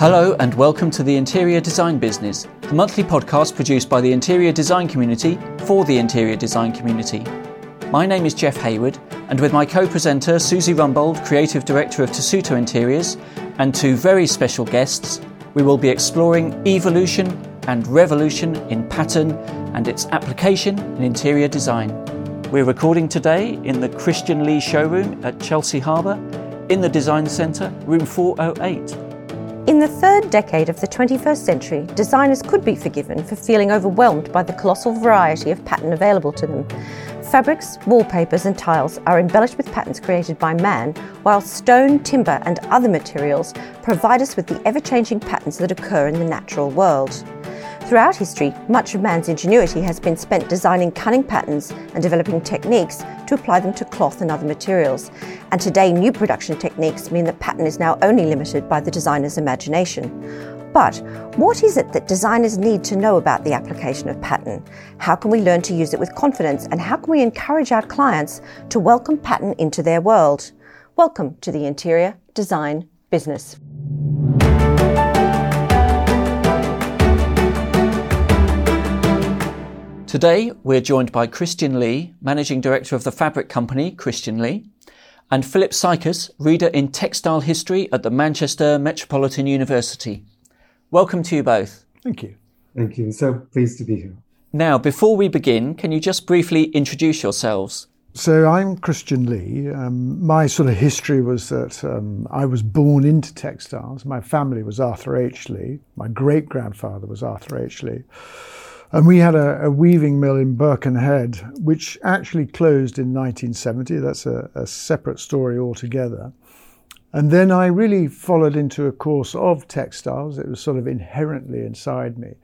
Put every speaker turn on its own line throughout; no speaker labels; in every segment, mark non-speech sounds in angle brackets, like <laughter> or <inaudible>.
Hello, and welcome to the Interior Design Business, the monthly podcast produced by the interior design community for the interior design community. My name is Jeff Hayward, and with my co presenter Susie Rumbold, Creative Director of Tessuto Interiors, and two very special guests, we will be exploring evolution and revolution in pattern and its application in interior design. We're recording today in the Christian Lee showroom at Chelsea Harbour, in the Design Centre, room 408.
In the third decade of the 21st century, designers could be forgiven for feeling overwhelmed by the colossal variety of pattern available to them. Fabrics, wallpapers, and tiles are embellished with patterns created by man, while stone, timber, and other materials provide us with the ever changing patterns that occur in the natural world. Throughout history, much of man's ingenuity has been spent designing cunning patterns and developing techniques to apply them to cloth and other materials. And today, new production techniques mean that pattern is now only limited by the designer's imagination. But what is it that designers need to know about the application of pattern? How can we learn to use it with confidence? And how can we encourage our clients to welcome pattern into their world? Welcome to the interior design business.
Today, we're joined by Christian Lee, Managing Director of the fabric company Christian Lee, and Philip Sykas, Reader in Textile History at the Manchester Metropolitan University. Welcome to you both.
Thank you.
Thank you. So pleased to be here.
Now, before we begin, can you just briefly introduce yourselves?
So I'm Christian Lee. Um, my sort of history was that um, I was born into textiles. My family was Arthur H. Lee. My great grandfather was Arthur H. Lee. And we had a, a, weaving mill in Birkenhead, which actually closed in 1970. That's a, a, separate story altogether. And then I really followed into a course of textiles. It was sort of inherently inside me.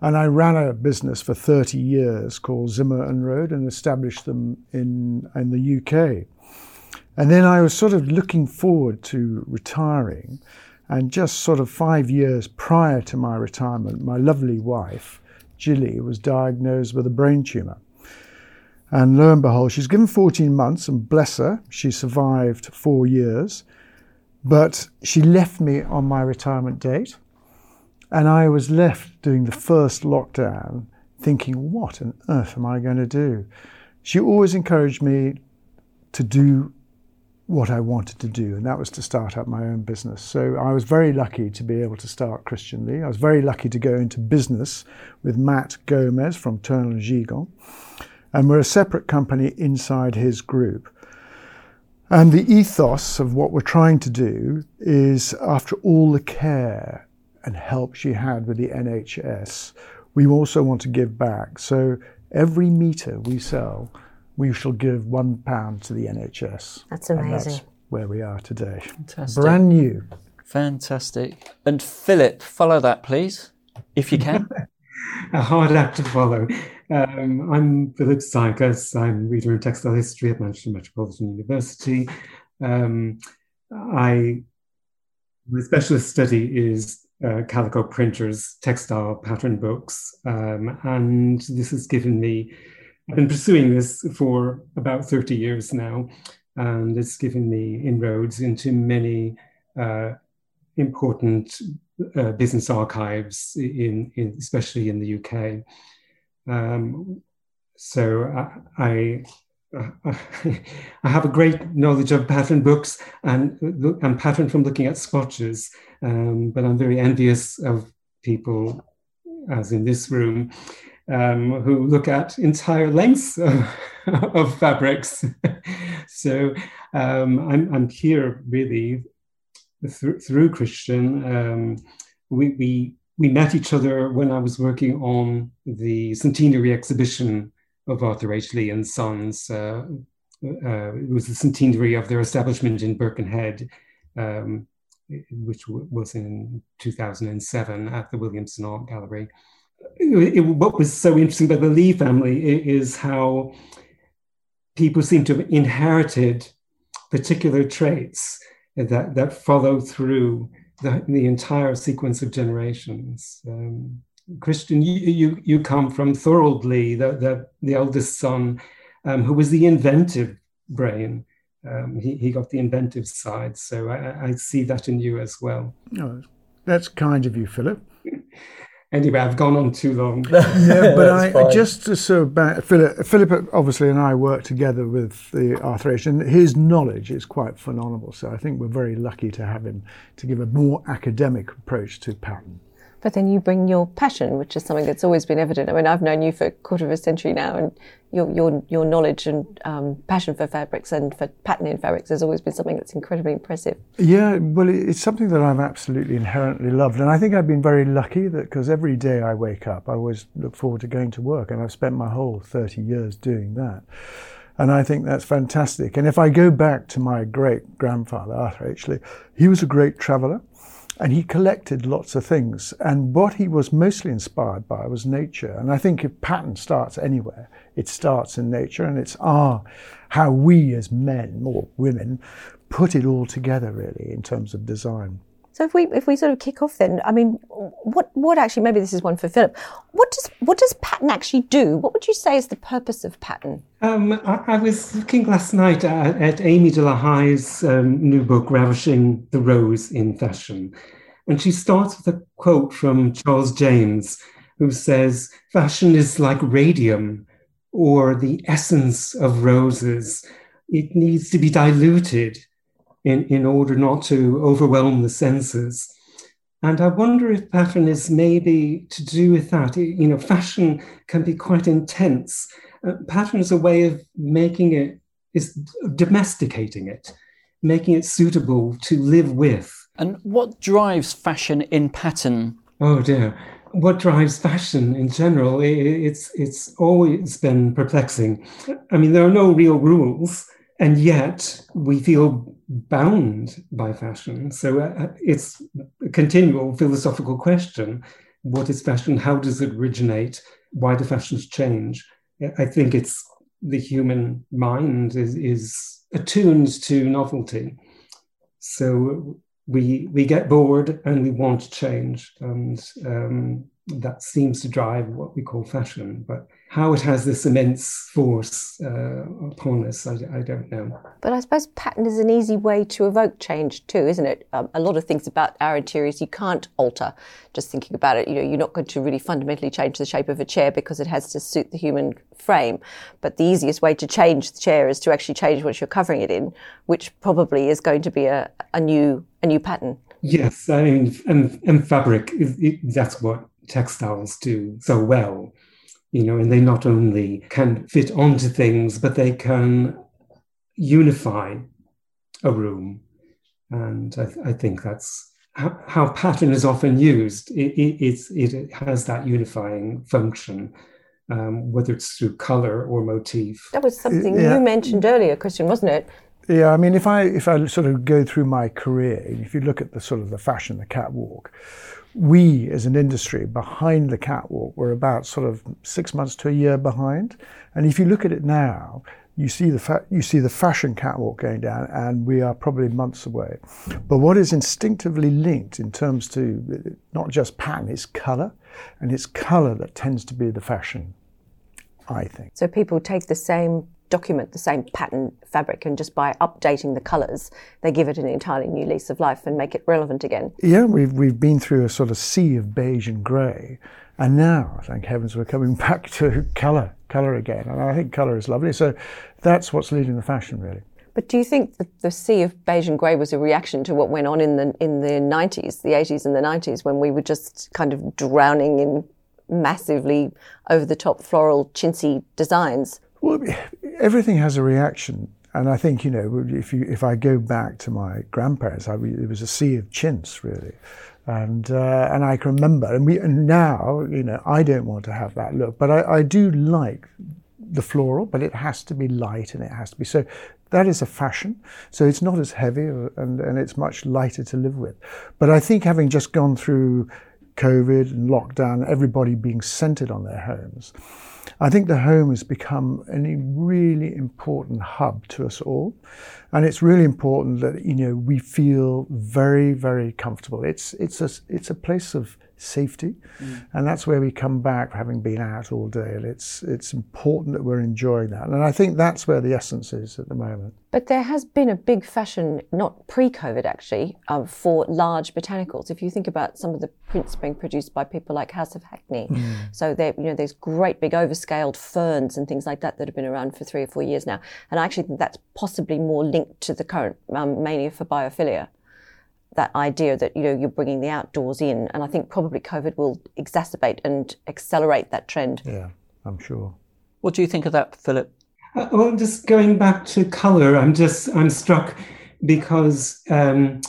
And I ran a business for 30 years called Zimmer and Rohde and established them in, in the UK. And then I was sort of looking forward to retiring. And just sort of five years prior to my retirement, my lovely wife, Jilly was diagnosed with a brain tumour. And lo and behold, she's given 14 months, and bless her, she survived four years. But she left me on my retirement date, and I was left doing the first lockdown thinking, what on earth am I going to do? She always encouraged me to do what I wanted to do, and that was to start up my own business. So I was very lucky to be able to start Christian Lee. I was very lucky to go into business with Matt Gomez from Turnell and Gigon, and we're a separate company inside his group. And the ethos of what we're trying to do is, after all the care and help she had with the NHS, we also want to give back. So every meter we sell we shall give one pound to the NHS.
That's amazing.
That's where we are today.
Fantastic.
Brand new.
Fantastic. And Philip, follow that, please, if you can.
a hard act to follow. Um, I'm Philip Sykas. I'm reader in textile history at Manchester Metropolitan University. Um, I my specialist study is uh, calico printers, textile pattern books, um, and this has given me I've been pursuing this for about 30 years now, and it's given me inroads into many uh, important uh, business archives, in, in, especially in the UK. Um, so I, I, <laughs> I, have a great knowledge of pattern books and, and pattern from looking at swatches, um, but I'm very envious of people, as in this room, um, who look at entire lengths <laughs> of, of fabrics. <laughs> so um, I'm, I'm, here really th- through Christian. Um, we, we, we met each other when I was working on the centenary exhibition of Arthur H. Lee and Sons. Uh, uh, it was the centenary of their establishment in Birkenhead, um, which w- was in 2007 at the Williamson Art Gallery it, what was so interesting about the Lee family is how people seem to have inherited particular traits that, that follow through the, the entire sequence of generations. Um, Christian, you, you, you come from Thorold Lee, the, the, the eldest son, um, who was the inventive brain. Um, he, he got the inventive side. So I, I see that in you as well.
Oh, That's kind of you, Philip. <laughs>
Anyway, I've gone on too long. <laughs>
yeah, but I just uh, to sort of back, Philip, Philip obviously and I work together with the Arthur and his knowledge is quite phenomenal. So I think we're very lucky to have him to give a more academic approach to pattern
but then you bring your passion, which is something that's always been evident. I mean, I've known you for a quarter of a century now, and your your your knowledge and um, passion for fabrics and for patterning fabrics has always been something that's incredibly impressive.
Yeah, well, it's something that I've absolutely inherently loved, and I think I've been very lucky that because every day I wake up, I always look forward to going to work, and I've spent my whole thirty years doing that. And I think that's fantastic. And if I go back to my great grandfather, Arthur H. he was a great traveller and he collected lots of things. And what he was mostly inspired by was nature. And I think if pattern starts anywhere, it starts in nature, and it's our how we as men or women put it all together really in terms of design.
So if we if we sort of kick off then, I mean, what what actually maybe this is one for Philip. What does what does pattern actually do? What would you say is the purpose of pattern?
Um, I, I, was looking last night at, at Amy de la Haye's um, new book, Ravishing the Rose in Fashion, and she starts with a quote from Charles James, who says, "Fashion is like radium, or the essence of roses. It needs to be diluted." In, in order not to overwhelm the senses. And I wonder if pattern is maybe to do with that. You know, fashion can be quite intense. Uh, pattern is a way of making it, is domesticating it, making it suitable to live with.
And what drives fashion in pattern?
Oh dear. What drives fashion in general? It's, it's always been perplexing. I mean, there are no real rules, and yet we feel bound by fashion. So uh, uh, it's a continual philosophical question. What is fashion? How does it originate? Why do fashions change? I think it's the human mind is, is attuned to novelty. So we, we get bored and we want change. And um, that seems to drive what we call fashion. But how it has this immense force uh, upon us, I, I, don't know.
But I suppose pattern is an easy way to evoke change too, isn't it? Um, a lot of things about our interiors you can't alter. Just thinking about it, you know, you're not going to really fundamentally change the shape of a chair because it has to suit the human frame. But the easiest way to change the chair is to actually change what you're covering it in, which probably is going to be a, a new a new pattern.
Yes, I mean, and, and fabric, it, that's what textiles do so well you know, and they not only can fit onto things, but they can unify a room. And I, th- I think that's how, how, pattern is often used. It, it, it has that unifying function. Um, whether it's through color or motif.
That was something yeah. you mentioned earlier, Christian, wasn't it?
Yeah, I mean, if I if I sort of go through my career, if you look at the sort of the fashion, the catwalk, we as an industry behind the catwalk were about sort of six months to a year behind. And if you look at it now, you see the fa- you see the fashion catwalk going down, and we are probably months away. But what is instinctively linked in terms to not just pattern, it's color, and it's color that tends to be the fashion. I think.
So people take the same document the same pattern fabric and just by updating the colours they give it an entirely new lease of life and make it relevant again.
Yeah we've, we've been through a sort of sea of beige and grey. And now thank heavens we're coming <laughs> back to colour colour again. And i think colour is lovely. So that's what's leading the fashion really.
But do you think that the sea of beige and grey was a reaction to what went on in the in the 90s, the 80s and the 90s, when we were just kind of drowning in massively over the top floral chintzy designs?
Well, everything has a reaction. And I think, you know, if, you, if I go back to my grandparents, I, it was a sea of chintz, really. And, uh, and I can remember, and, we, and now, you know, I don't want to have that look, but I, I do like the floral, but it has to be light and it has to be so. That is a fashion, so it's not as heavy and, and it's much lighter to live with. But I think having just gone through COVID and lockdown, everybody being centered on their homes, I think the home has become a really important hub to us all. And it's really important that, you know, we feel very, very comfortable. It's, it's, a, it's a place of safety. Mm. And that's where we come back, having been out all day. And it's, it's important that we're enjoying that. And I think that's where the essence is at the moment.
But there has been a big fashion, not pre COVID actually, um, for large botanicals. If you think about some of the prints being produced by people like House of Hackney, mm. so there, you know, there's great big overscaled ferns and things like that that have been around for three or four years now. And I actually think that's possibly more linked to the current um, mania for biophilia that idea that you know you're bringing the outdoors in, and I think probably COVID will exacerbate and accelerate that trend.
Yeah, I'm sure.
What do you think of that, Philip?
Uh, well, just going back to color, I'm just I'm struck because um,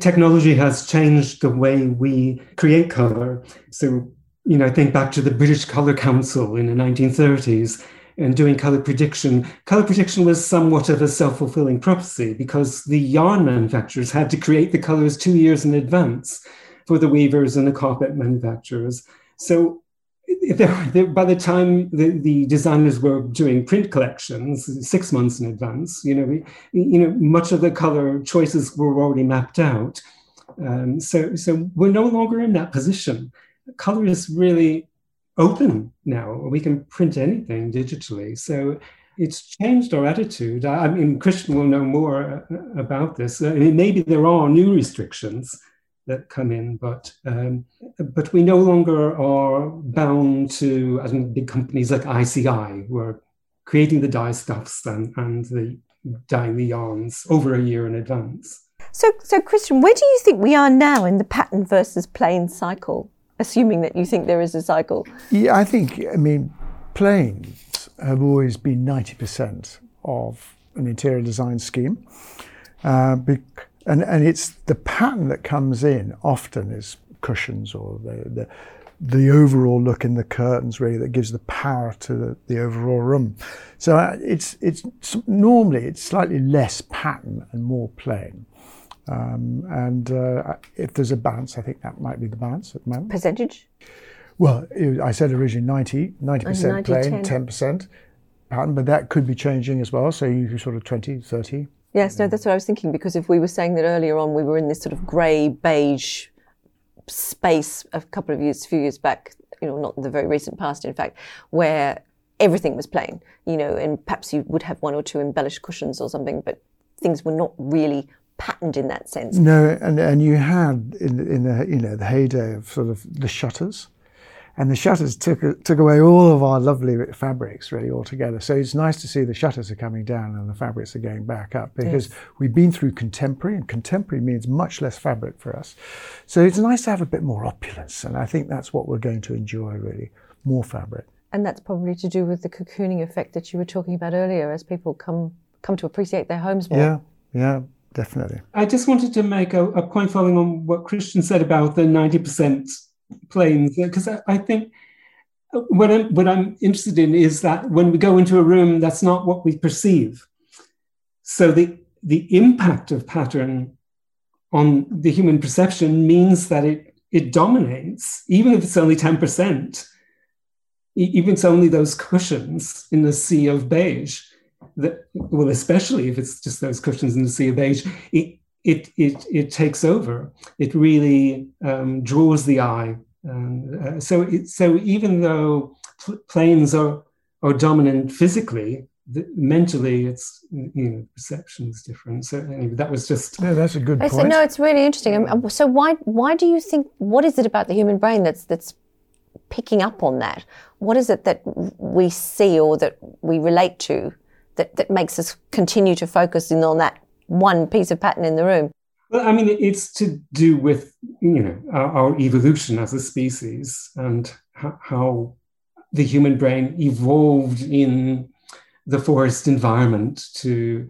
technology has changed the way we create color. So you know, I think back to the British Color Council in the 1930s and doing color prediction, color prediction was somewhat of a self fulfilling prophecy because the yarn manufacturers had to create the colors two years in advance for the weavers and the carpet manufacturers. So by the time the, the, designers were doing print collections six months in advance, you know, you know, much of the color choices were already mapped out. Um, so, so we're no longer in that position. Color is really open now. We can print anything digitally. So it's changed our attitude. I mean, Christian will know more uh, about this. I mean, maybe there are new restrictions that come in, but um, but we no longer are bound to I think big companies like ICI who are creating the dye stuffs and, and the dyeing the yarns over a year in advance.
So, so Christian, where do you think we are now in the pattern versus plain cycle? Assuming that you think there is a cycle?
Yeah, I think, I mean, plains have always been 90% of an interior design scheme. Uh, and, and it's the pattern that comes in often is cushions or the, the, the overall look in the curtains really that gives the power to the, the overall room. So uh, it's, it's normally it's slightly less pattern and more plain. Um, and uh, if there's a balance, I think that might be the balance at the moment.
Percentage?
Well, I said originally 90, 90% 90, plain, 10. 10% pattern, but that could be changing as well. So you sort of 20, 30.
Yes, no, that's what I was thinking because if we were saying that earlier on, we were in this sort of grey, beige space a couple of years, a few years back, you know, not in the very recent past, in fact, where everything was plain, you know, and perhaps you would have one or two embellished cushions or something, but things were not really patterned in that sense.
No, and and you had in in the you know the heyday of sort of the shutters, and the shutters took took away all of our lovely fabrics really altogether. So it's nice to see the shutters are coming down and the fabrics are going back up because yes. we've been through contemporary, and contemporary means much less fabric for us. So it's nice to have a bit more opulence, and I think that's what we're going to enjoy really more fabric.
And that's probably to do with the cocooning effect that you were talking about earlier, as people come come to appreciate their homes more.
Yeah, yeah definitely.
I just wanted to make a, a point following on what Christian said about the 90% plains, because I, I, think what I'm, what I'm interested in is that when we go into a room, that's not what we perceive. So the, the impact of pattern on the human perception means that it, it dominates, even if it's only 10%, even if it's only those cushions in the sea of beige that, well, especially if it's just those cushions in the sea of beige, it, it, it, it takes over. It really um, draws the eye. And, uh, so, it, so even though pl- plains are, are dominant physically, the, mentally, it's you know perception is different. So anyway, that was just
yeah, that's a good point. So,
no, it's really interesting. Um, so why why do you think what is it about the human brain that's that's picking up on that? What is it that we see or that we relate to that, that makes us continue to focus in on that one piece of pattern in the room?
Well, I mean, it's to do with you know our, our evolution as a species and how, how the human brain evolved in the forest environment to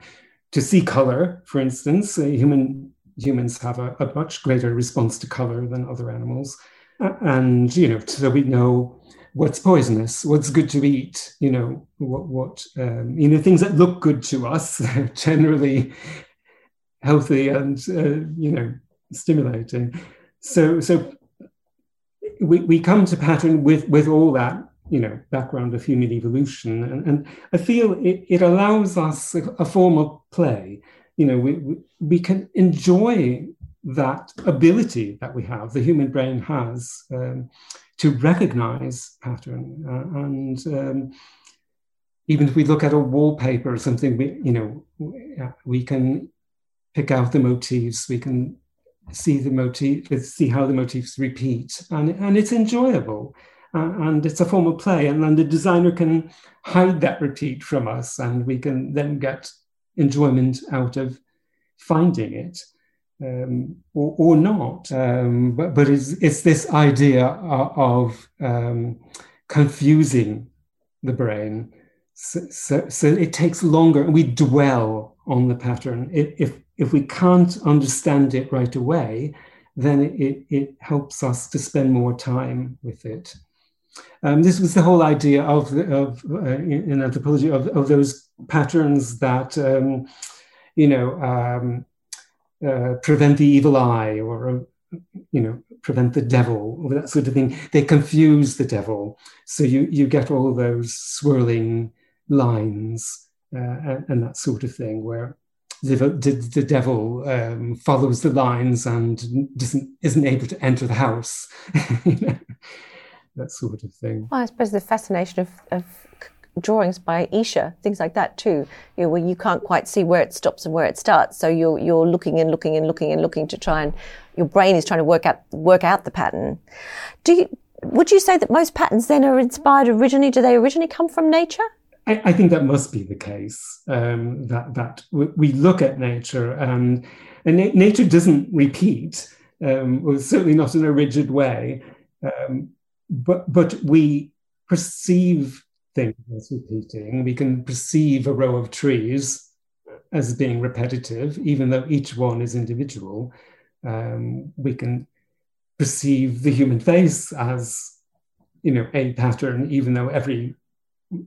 to see color. For instance, human humans have a, a much greater response to color than other animals, and you know, so we know what's poisonous, what's good to eat, you know, what, what um, you know, things that look good to us, <laughs> generally healthy and, uh, you know, stimulating. So, so we, we come to pattern with, with all that, you know, background of human evolution. And, and I feel it, it allows us a, a form of play. You know, we, we, we can enjoy that ability that we have, the human brain has, um, to recognize pattern. Uh, and um, even if we look at a wallpaper or something, we, you know, we can pick out the motifs, we can see the motif, see how the motifs repeat, and, and it's enjoyable. Uh, and it's a form of play, and then the designer can hide that repeat from us, and we can then get enjoyment out of finding it um, or, or, not. Um, but but it's, it's this idea of um, confusing the brain. So, so, so, it takes longer, and we dwell on the pattern. If, if, if we can't understand it right away, then it, it, it helps us to spend more time with it. Um, this was the whole idea of, of uh, in anthropology of, of those patterns that um, you know um, uh, prevent the evil eye or uh, you know prevent the devil or that sort of thing. They confuse the devil. So you you get all those swirling lines uh, and, that sort of thing where the, the, the devil um, follows the lines and doesn't isn't able to enter the house. <laughs> That sort of thing.
Well, i suppose the fascination of, of drawings by Escher, things like that too, you know, where you can't quite see where it stops and where it starts. So you're you're looking and looking and looking and looking to try and your brain is trying to work out work out the pattern. Do you, would you say that most patterns then are inspired originally? Do they originally come from nature?
I, I think that must be the case. Um, that that we look at nature and and na- nature doesn't repeat, um, certainly not in a rigid way. Um, but but we perceive thing that's repeating. We can perceive a row of trees as being repetitive, even though each one is individual. Um, we can perceive the human face as, you know, a pattern, even though every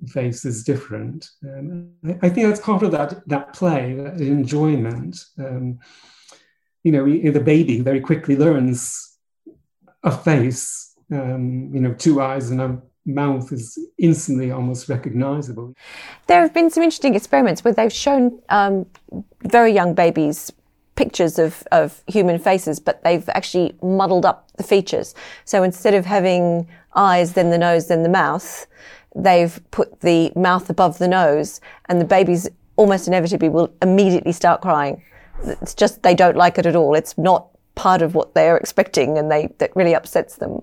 face is different. Um, I, I, think that's part of that that play, that enjoyment. Um, you know, the baby very quickly learns a face. Um, you know, two eyes and a mouth is instantly almost recognizable.
There have been some interesting experiments where they've shown um, very young babies pictures of, of human faces, but they've actually muddled up the features. So instead of having eyes, then the nose, then the mouth, they've put the mouth above the nose, and the babies almost inevitably will immediately start crying. It's just they don't like it at all. It's not part of what they're expecting, and they that really upsets them.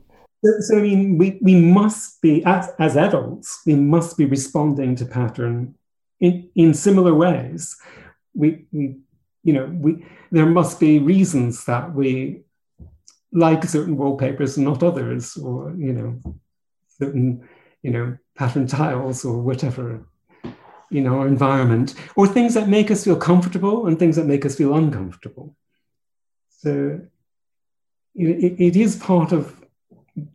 So, I mean, we, we must be, as, as adults, we must be responding to pattern in, in similar ways. We, we, you know, we, there must be reasons that we like certain wallpapers and not others, or, you know, certain, you know, pattern tiles or whatever in our environment, or things that make us feel comfortable and things that make us feel uncomfortable. So it, it is part of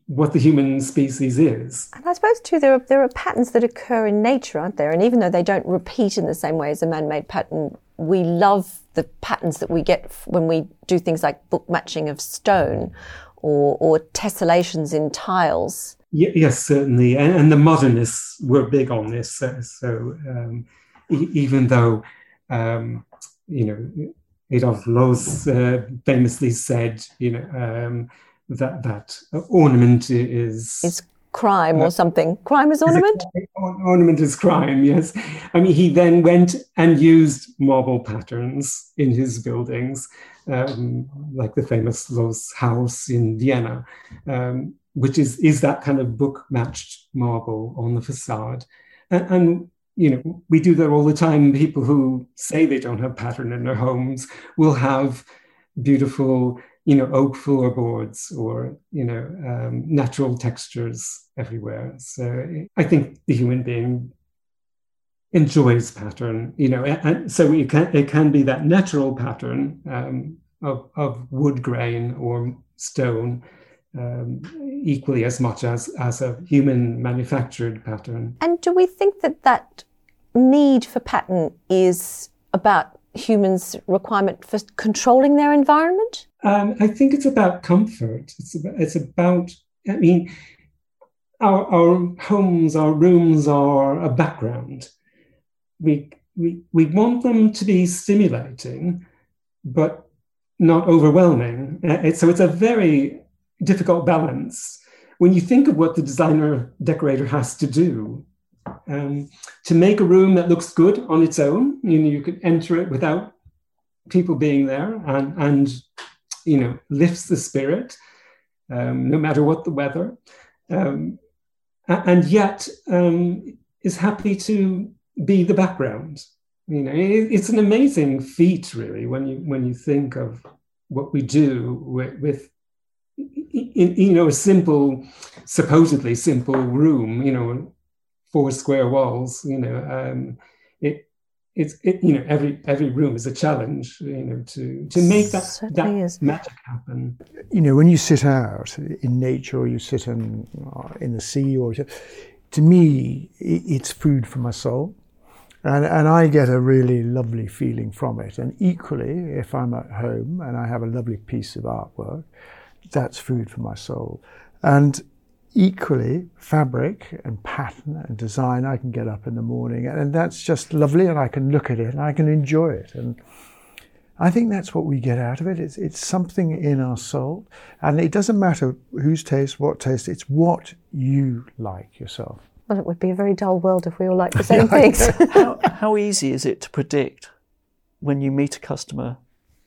what the human species is.
And I suppose too there are there are patterns that occur in nature, aren't there? And even though they don't repeat in the same way as a man-made pattern, we love the patterns that we get when we do things like book matching of stone or or tessellations in tiles.
yes, certainly, and, and, the modernists were big on this. So, so um, e- even though um, you know Adolf Loos uh, famously said, you know. Um, that that ornament is
is crime or something. Crime is ornament.
Is ornament is crime. Yes, I mean he then went and used marble patterns in his buildings, um, like the famous Loos house in Vienna, um, which is is that kind of book matched marble on the facade, and, and you know, we do that all the time. People who say they don't have pattern in their homes will have beautiful you know, oak floorboards or, you know, um, natural textures everywhere. So I think the human being enjoys pattern, you know, and so it can, it can be that natural pattern um, of, of wood grain or stone um, equally as much as, as a human manufactured pattern.
And do we think that that need for pattern is about humans' requirement for controlling their environment?
Um, I think it's about comfort. It's about, it's about I mean, our, our homes, our rooms are a background. We, we, we want them to be stimulating, but not overwhelming. Uh, so it's a very difficult balance when you think of what the designer decorator has to do um, to make a room that looks good on its own. You know, you could enter it without people being there, and and you know lifts the spirit, um, no matter what the weather, um, and yet um, is happy to be the background. You know, it, it's an amazing feat, really, when you when you think of what we do with, with you know a simple, supposedly simple room. You know, four square walls. You know, um, it it's it, you know every every room is a challenge. You know, to to make that that is. magic happen.
You know, when you sit out in nature, or you sit in uh, in the sea, or to me, it's food for my soul. And, and I get a really lovely feeling from it. And equally, if I'm at home and I have a lovely piece of artwork, that's food for my soul. And equally, fabric and pattern and design, I can get up in the morning and that's just lovely and I can look at it and I can enjoy it. And I think that's what we get out of it. It's, it's something in our soul. And it doesn't matter whose taste, what taste, it's what you like yourself.
Well, it would be a very dull world if we all liked the same <laughs> things. <laughs>
how, how easy is it to predict when you meet a customer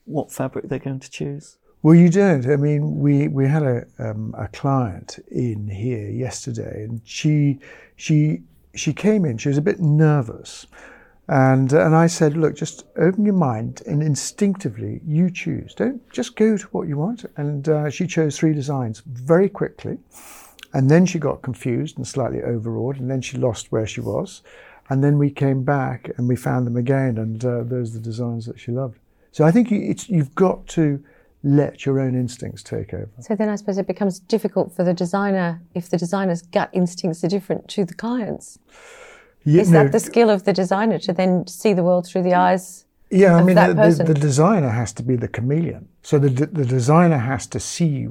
what fabric they're going to choose?
Well, you don't. I mean, we, we had a, um, a client in here yesterday, and she she she came in. She was a bit nervous, and and I said, look, just open your mind and instinctively you choose. Don't just go to what you want. And uh, she chose three designs very quickly, and then she got confused and slightly overawed, and then she lost where she was, and then we came back and we found them again, and uh, those are the designs that she loved. So I think it's you've got to let your own instincts take over.
So then I suppose it becomes difficult for the designer if the designer's gut instincts are different to the client's. Yeah, Is no, that the skill of the designer to then see the world through the eyes?
Yeah, I mean,
the,
the, the, designer has to be the chameleon. So the, the designer has to see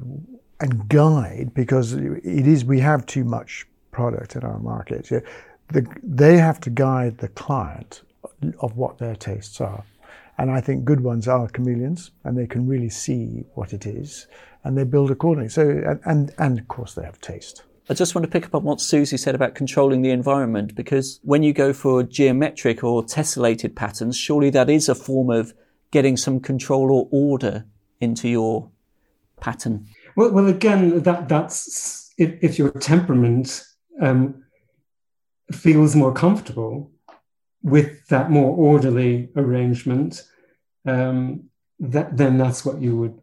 and guide because it is, we have too much product in our market. The, they have to guide the client of what their tastes are. And I think good ones are chameleons and they can really see what it is and they build accordingly. So, and, and, and of course they have taste.
I just want to pick up on what Susie said about controlling the environment because when you go for geometric or tessellated patterns, surely that is a form of getting some control or order into your pattern.
Well, well, again, that that's if, if your temperament um, feels more comfortable with that more orderly arrangement, um, that, then that's what you would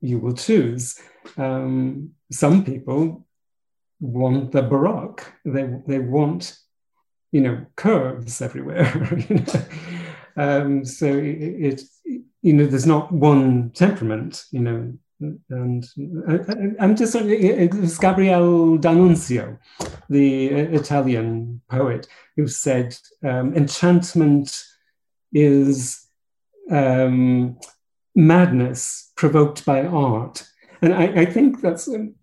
you will choose. Um, some people want the baroque. They they want you know curves everywhere. <laughs> you know? um, so it, it, you know there's not one temperament. You know. And I'm just, it was Gabriele D'Annunzio, the Italian poet, who said, um, Enchantment is um, madness provoked by art. And I, I think that's, um,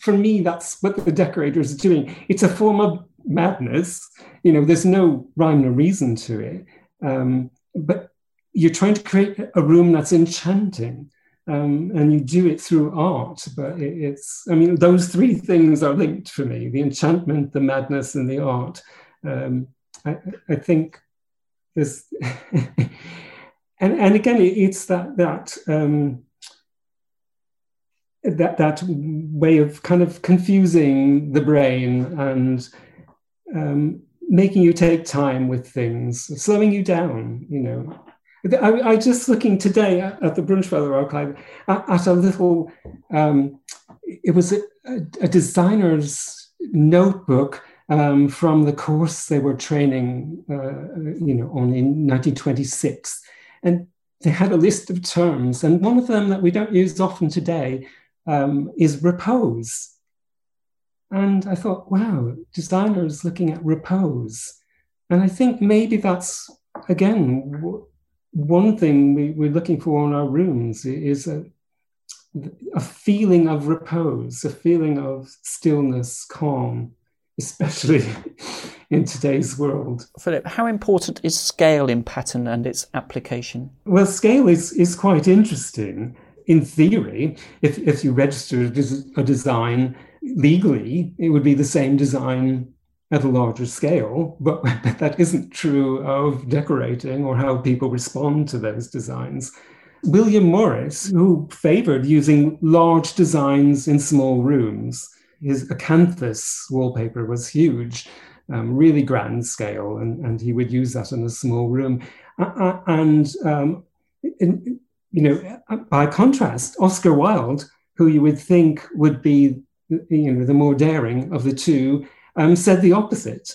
for me, that's what the decorators are doing. It's a form of madness. You know, there's no rhyme or reason to it. Um, but you're trying to create a room that's enchanting. Um, and you do it through art. But it, it's, I mean, those three things are linked for me the enchantment, the madness, and the art. Um, I, I, think there's, <laughs> and, and again, it's that, that, um, that, that way of kind of confusing the brain and um, making you take time with things, slowing you down, you know. I, I just looking today at, the Brunnschweiler archive at, at a little, um, it was a, a, designer's notebook um, from the course they were training, uh, you know, on in 1926. And they had a list of terms, and one of them that we don't use often today um, is repose. And I thought, wow, designers looking at repose. And I think maybe that's, again, one thing we, we're looking for in our rooms is a, a feeling of repose, a feeling of stillness, calm, especially <laughs> in today's world.
Philip, how important is scale in pattern and its application?
Well, scale is, is quite interesting. in theory, if, if you registered a design legally, it would be the same design at a larger scale, but <laughs> that isn't true of decorating or how people respond to those designs. William Morris, who favored using large designs in small rooms, his acanthus wallpaper was huge, um, really grand scale, and, and he would use that in a small room. Uh, and, um, in, you know, by contrast, Oscar Wilde, who you would think would be, you know, the more daring of the two, um, said the opposite.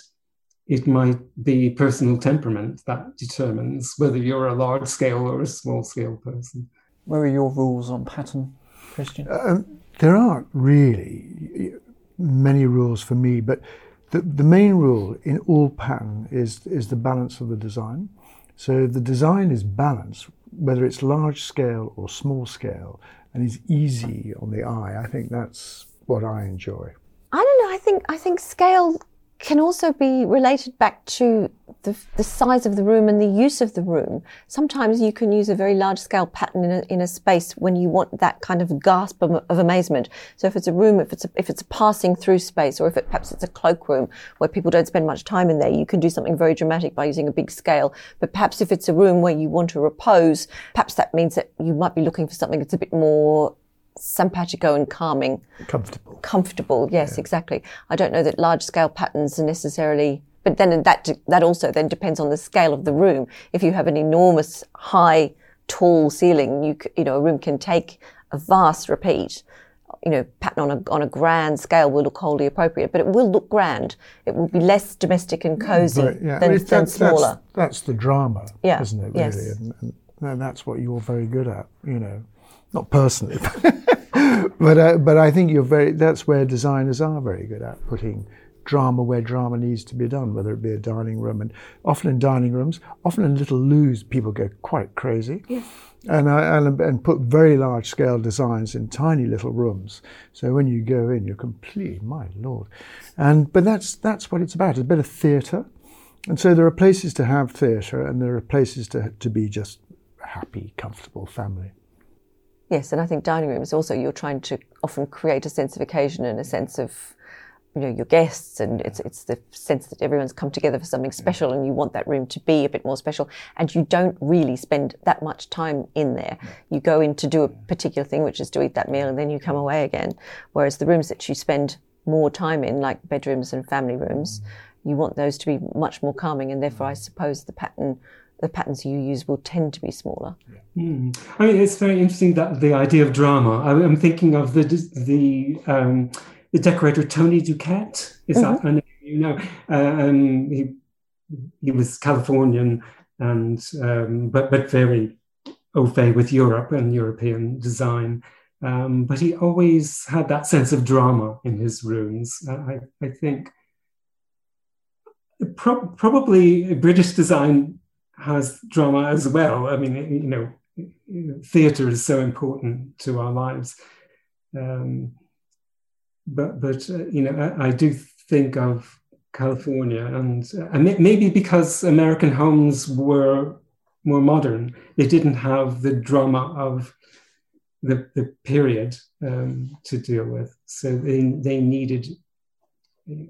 It might be personal temperament that determines whether you're a large scale or a small scale person.
Where are your rules on pattern, Christian?
Um, there aren't really many rules for me, but the, the main rule in all pattern is, is the balance of the design. So the design is balanced, whether it's large scale or small scale, and is easy on the eye. I think that's what I enjoy.
I don't know. I think I think scale can also be related back to the, the, size of the room and the use of the room. Sometimes you can use a very large scale pattern in a, in a space when you want that kind of gasp of, of, amazement. So if it's a room, if it's a, if it's a passing through space, or if it, perhaps it's a cloakroom where people don't spend much time in there, you can do something very dramatic by using a big scale. But perhaps if it's a room where you want to repose, perhaps that means that you might be looking for something that's a bit more simpatico and calming.
Comfortable.
Comfortable, yes, yeah. exactly. I don't know that large scale patterns are necessarily, but then that, that also then depends on the scale of the room. If you have an enormous, high, tall ceiling, you, you know, a room can take a vast repeat. You know, pattern on a, on a grand scale will look wholly appropriate, but it will look grand. It will be less domestic and cozy but, yeah, than, mean, than smaller.
That's, that's, the drama, yeah. isn't it, really? Yes. And, and, and that's what you're very good at, you know not personally, <laughs> but uh, but I think you're very. That's where designers are very good at putting drama where drama needs to be done, whether it be a dining room, and often in dining rooms, often in little loos, people go quite crazy.
Yes.
And, uh, and and put very large scale designs in tiny little rooms. So when you go in, you're completely, my lord. And but that's that's what it's about. It's a bit of theatre, and so there are places to have theatre, and there are places to to be just happy, comfortable family.
Yes, and I think dining rooms also you're trying to often create a sense of occasion and a sense of you know your guests and it's it's the sense that everyone's come together for something special and you want that room to be a bit more special and you don't really spend that much time in there. You go in to do a particular thing which is to eat that meal and then you come away again. Whereas the rooms that you spend more time in like bedrooms and family rooms, mm. you want those to be much more calming and therefore I suppose the pattern the patterns you use will tend to be smaller.
Mm. I mean, it's very interesting that the idea of drama. I'm thinking of the the um, the decorator Tony Duquette. Is mm-hmm. that a name you know? Uh, um, he he was Californian and um, but but very au fait with Europe and European design. Um, but he always had that sense of drama in his rooms. Uh, I, I think pro- probably British design has drama as well. I mean, you know, theatre is so important to our lives. Um, but but uh, you know, I, I, do think of California, and maybe because American homes were more modern, they didn't have the drama of the, the period um, to deal with. So they they needed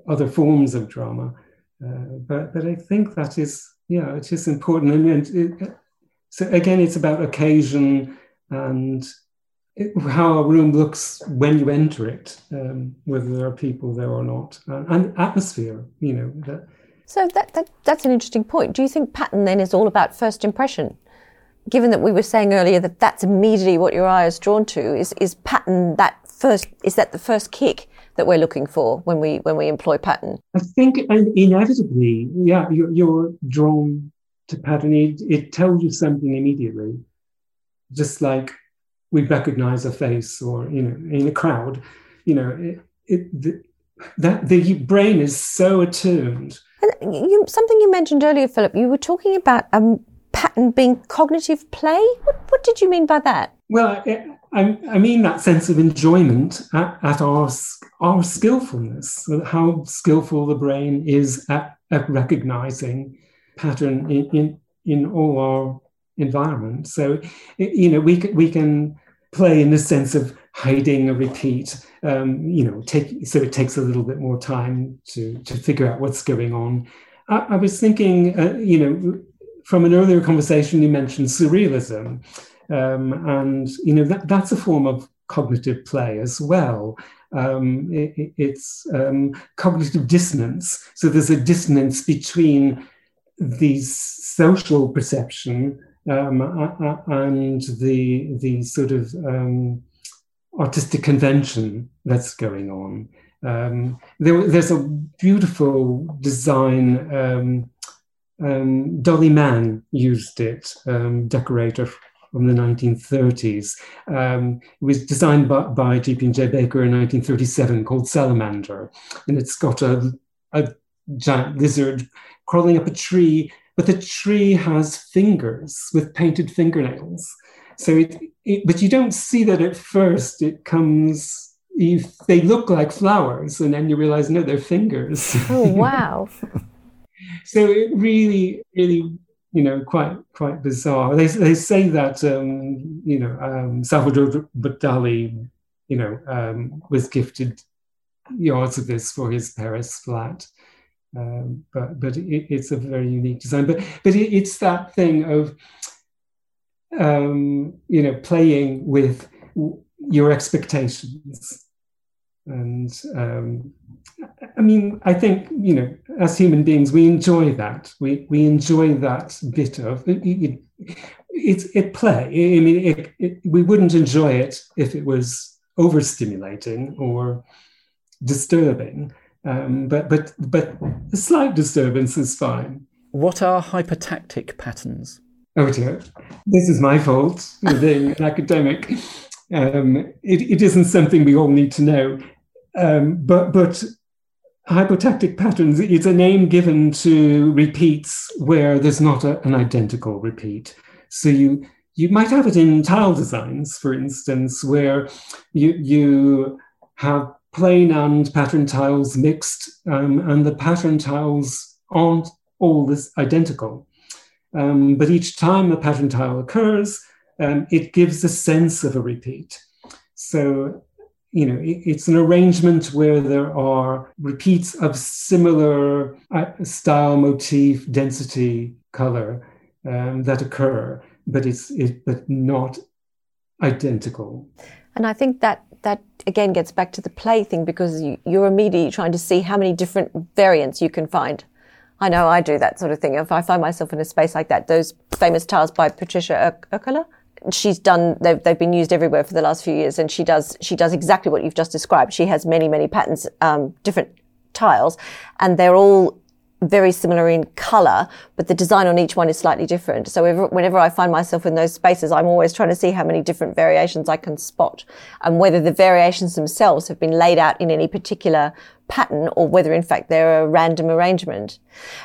other forms of drama. Uh, but but I think that is yeah, it is just important. And, it, so again, it's about occasion and it, how a room looks when you enter it, um, whether there are people there or not, uh, and atmosphere. You know. That,
so that, that that's an interesting point. Do you think pattern then is all about first impression? Given that we were saying earlier that that's immediately what your eye is drawn to, is is pattern that first? Is that the first kick? That we're looking for when we when we employ pattern?
I think and inevitably, yeah, you're, you're drawn to pattern. It, it tells you something immediately, just like we recognize a face or you know in a crowd. You know, it, it the, that the brain is so attuned.
You, something you mentioned earlier, Philip, you were talking about um, pattern being cognitive play. What, what did you mean by that?
Well, I, I mean that sense of enjoyment at, at our, our skillfulness, how skillful the brain is at, at recognizing pattern in, in, in all our environment. So, you know, we, we can play in the sense of hiding a repeat. Um, you know, take so it takes a little bit more time to to figure out what's going on. I, I was thinking, uh, you know, from an earlier conversation, you mentioned surrealism, um, and you know that that's a form of cognitive play as well. Um, it, it's um, cognitive dissonance. So there's a dissonance between the social perception um, and the the sort of um, artistic convention that's going on. Um, there, there's a beautiful design. Um, Dolly Mann used it, um, decorator from the 1930s. Um, it was designed by, by G.P. and J. Baker in 1937 called Salamander. And it's got a, a giant lizard crawling up a tree, but the tree has fingers with painted fingernails. So it, it but you don't see that at first. It comes you, they look like flowers, and then you realize no, they're fingers.
Oh wow! <laughs>
so it really, really, you know, quite quite bizarre. They they say that um, you know um, Salvador Dali, you know, um, was gifted yards of this for his Paris flat. Um, but but it, it's a very unique design. But but it, it's that thing of um, you know playing with your expectations, and um, I mean I think you know as human beings we enjoy that. We we enjoy that bit of it. it it's it play. I mean, it, it, we wouldn't enjoy it if it was overstimulating or disturbing. Um, but but but a slight disturbance is fine.
What are hypotactic patterns?
Oh dear, this is my fault for being an academic. Um, it, it isn't something we all need to know, um, but but hypotactic patterns is a name given to repeats where there's not a, an identical repeat. So you you might have it in tile designs, for instance, where you you have plain and pattern tiles mixed, um, and the pattern tiles aren't all this identical. Um, but each time a pattern tile occurs, um, it gives a sense of a repeat. So, you know, it's an arrangement where there are repeats of similar uh, style, motif, density, color um, that occur, but it's it, but not identical.
And I think that that again gets back to the play thing because you, you're immediately trying to see how many different variants you can find. I know I do that sort of thing. If I find myself in a space like that, those famous tiles by Patricia Urquiola, she's done, they've, they've been used everywhere for the last few years and she does, she does exactly what you've just described. She has many, many patterns, um, different tiles and they're all very similar in color, but the design on each one is slightly different. So whenever I find myself in those spaces, I'm always trying to see how many different variations I can spot and whether the variations themselves have been laid out in any particular pattern or whether in fact they're a random arrangement.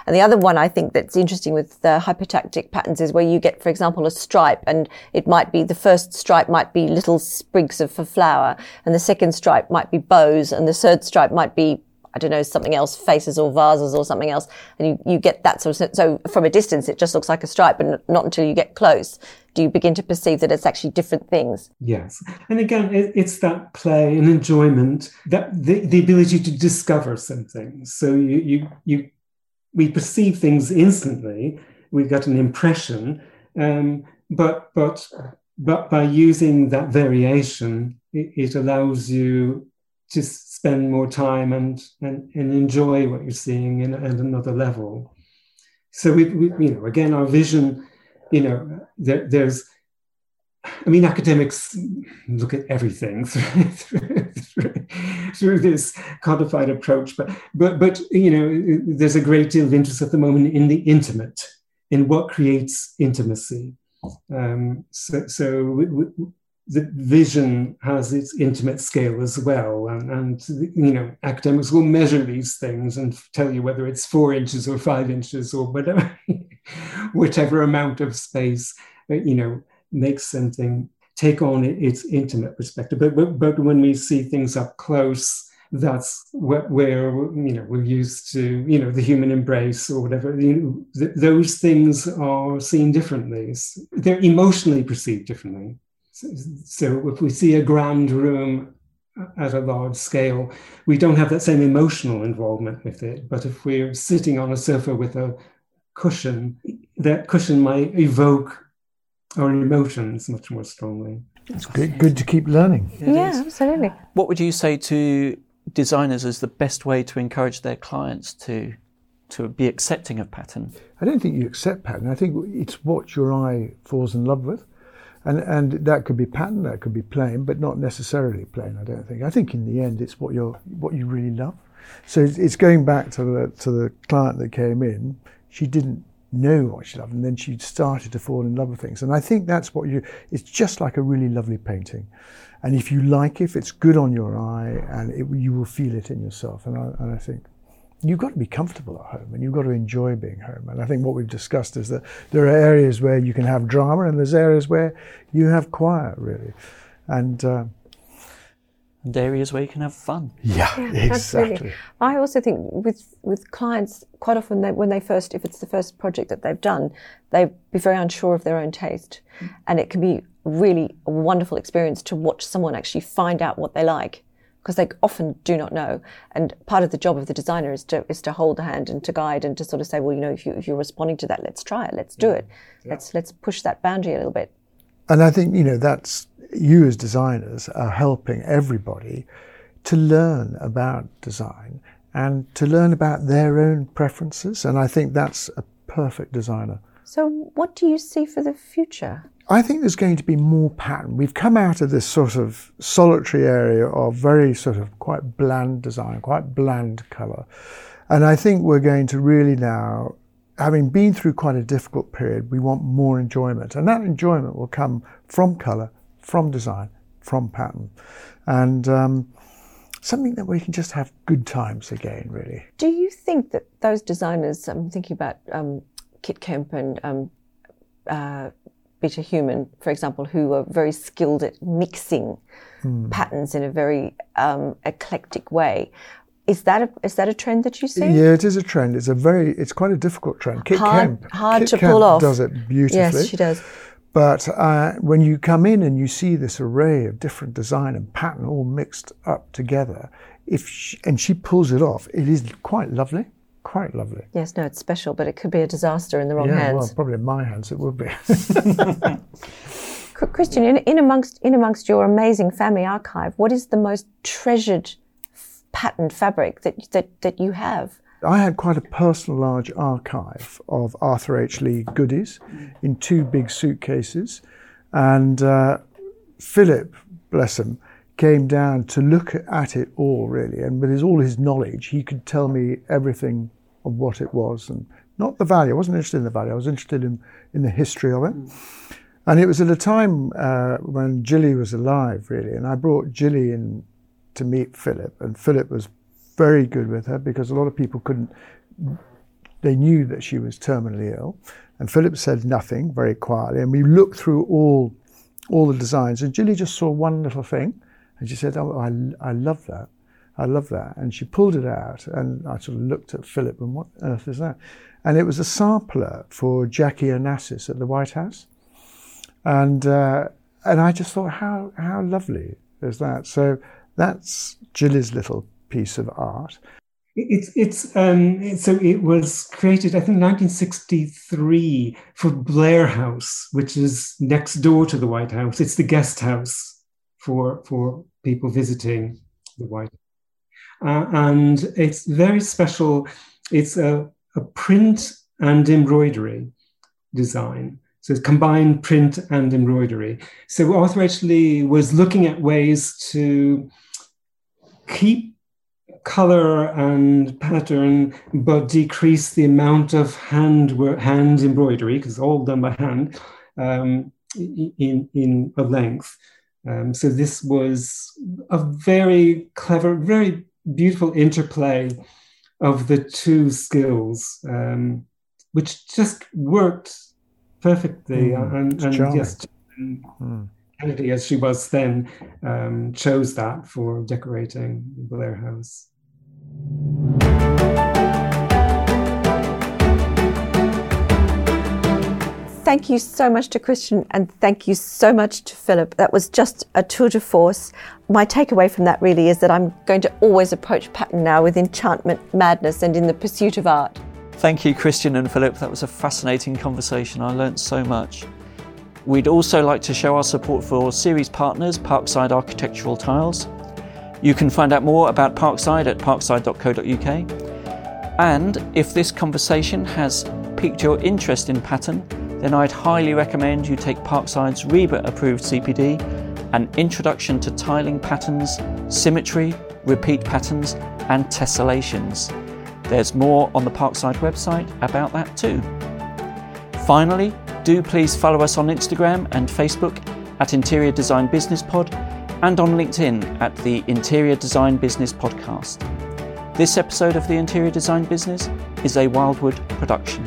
And the other one I think that's interesting with the hypotactic patterns is where you get, for example, a stripe and it might be the first stripe might be little sprigs of a flower and the second stripe might be bows and the third stripe might be I don't know, something else, faces or vases or something else. And you, you get that sort of, so from a distance, it just looks like a stripe, but not until you get close do you begin to perceive that it's actually different things.
Yes. And again, it, it's that play and enjoyment, that the, the ability to discover something. So you, you, you, we perceive things instantly. We get an impression, um, but, but, but by using that variation, it, it allows you to spend more time and, and, and enjoy what you're seeing in, at another level. So we, we, you know, again, our vision, you know, there, there's, I mean, academics look at everything <laughs> through, through, through, this codified approach, but, but, but, you know, there's a great deal of interest at the moment in the intimate, in what creates intimacy. Um, so, so the vision has its intimate scale as well. And, and, you know, academics will measure these things and tell you whether it's four inches or five inches or whatever, <laughs> whichever amount of space, uh, you know, makes something take on its intimate perspective. But, but, but when we see things up close, that's where, where, you know we're used to you know the human embrace or whatever you know, th- those things are seen differently they're emotionally perceived differently so if we see a grand room at a large scale, we don't have that same emotional involvement with it. But if we're sitting on a sofa with a cushion, that cushion might evoke our emotions much more strongly.
It's good, good to keep learning.
It yeah, is. absolutely.
What would you say to designers as the best way to encourage their clients to to be accepting of pattern?
I don't think you accept pattern. I think it's what your eye falls in love with. And, and that could be pattern, that could be plain, but not necessarily plain. I don't think. I think in the end, it's what you're what you really love. So it's going back to the to the client that came in. She didn't know what she loved, and then she started to fall in love with things. And I think that's what you. It's just like a really lovely painting, and if you like it, if it's good on your eye, and it, you will feel it in yourself. And I, and I think you've got to be comfortable at home and you've got to enjoy being home. And I think what we've discussed is that there are areas where you can have drama and there's areas where you have quiet, really. And, uh,
and areas where you can have fun.
Yeah, yeah exactly. Absolutely.
I also think with with clients, quite often they, when they first, if it's the first project that they've done, they be very unsure of their own taste, mm. and it can be really a wonderful experience to watch someone actually find out what they like because they often do not know. And part of the job of the designer is to is to hold the hand and to guide and to sort of say, well, you know, if you if you're responding to that, let's try it, let's do yeah. it, yeah. let's let's push that boundary a little bit.
And I think you know that's you as designers are helping everybody to learn about design and to learn about their own preferences. And I think that's a perfect designer.
So, what do you see for the future?
I think there's going to be more pattern. We've come out of this sort of solitary area of very sort of quite bland design, quite bland colour. And I think we're going to really now, having been through quite a difficult period, we want more enjoyment. And that enjoyment will come from colour, from design, from pattern. And um, something that we can just have good times again, really.
Do you think that those designers, I'm thinking about um, Kit Kemp and um, uh, Beata Heuman, for example, who are very skilled at mixing mm. patterns in a very um, eclectic way. Is that a is that a trend that you see?
Yeah, it is a trend. It's a very it's quite a difficult trend. Kit
hard,
Kemp,
hard
Kit
to
Kemp
pull off.
Does it beautifully?
Yes, she does.
But uh, when you come in and you see this array of different design and pattern all mixed up together, if she, and she pulls it off, it is quite lovely quite lovely.
Yes, no, it's special, but it could be a disaster in the wrong
yeah,
hands.
Well, probably in my hands it would be.
Christian, in, in, amongst in amongst your amazing family archive, what is the most treasured patterned fabric that that that you have?
I had quite a personal large archive of Arthur H. Lee goodies in two big suitcases, and uh, Philip, bless him, came down to look at it all really, and with his, all his knowledge, he could tell me everything of what it was, and not the value. I wasn't interested in the value. I was interested in in the history of it. Mm. And it was at a time uh, when Jilly was alive, really, and I brought Jilly in to meet Philip, and Philip was very good with her because a lot of people couldn't. They knew that she was terminally ill, and Philip said nothing very quietly, and we looked through all all the designs, and Jilly just saw one little thing, and she said, Oh, I, I love that. I love that. And she pulled it out, and I sort of looked at Philip, and what on earth is that? And it was a sampler for Jackie Onassis at the White House. And, uh, and I just thought, how, how lovely is that? So that's Jilly's little piece of art.
It's it's um, so it was created I think 1963 for Blair House, which is next door to the White House. It's the guest house for for people visiting the White uh, and it's very special. It's a, a print and embroidery design. So it's combined print and embroidery. So Arthur H. Lee was looking at ways to keep color and pattern, but decrease the amount of hand hand embroidery because all done by hand um, in in a length. Um, so this was a very clever, very beautiful interplay of the two skills, um, which just worked perfectly. Mm, and, and yes, mm. Kennedy, as she was then, um, chose that for decorating the Blair House.
Thank you so much to Christian and thank you so much to Philip. That was just a tour de force. My takeaway from that really is that I'm going to always approach pattern now with enchantment, madness, and in the pursuit of art.
Thank you, Christian and Philip. That was a fascinating conversation. I learnt so much. We'd also like to show our support for series partners, Parkside Architectural Tiles. You can find out more about Parkside at parkside.co.uk. And if this conversation has piqued your interest in pattern, then I'd highly recommend you take Parkside's RIBA approved CPD, an introduction to tiling patterns, symmetry, repeat patterns, and tessellations. There's more on the Parkside website about that too. Finally, do please follow us on Instagram and Facebook at Interior Design Business Pod and on LinkedIn at the Interior Design Business Podcast. This episode of the Interior Design Business is a Wildwood production.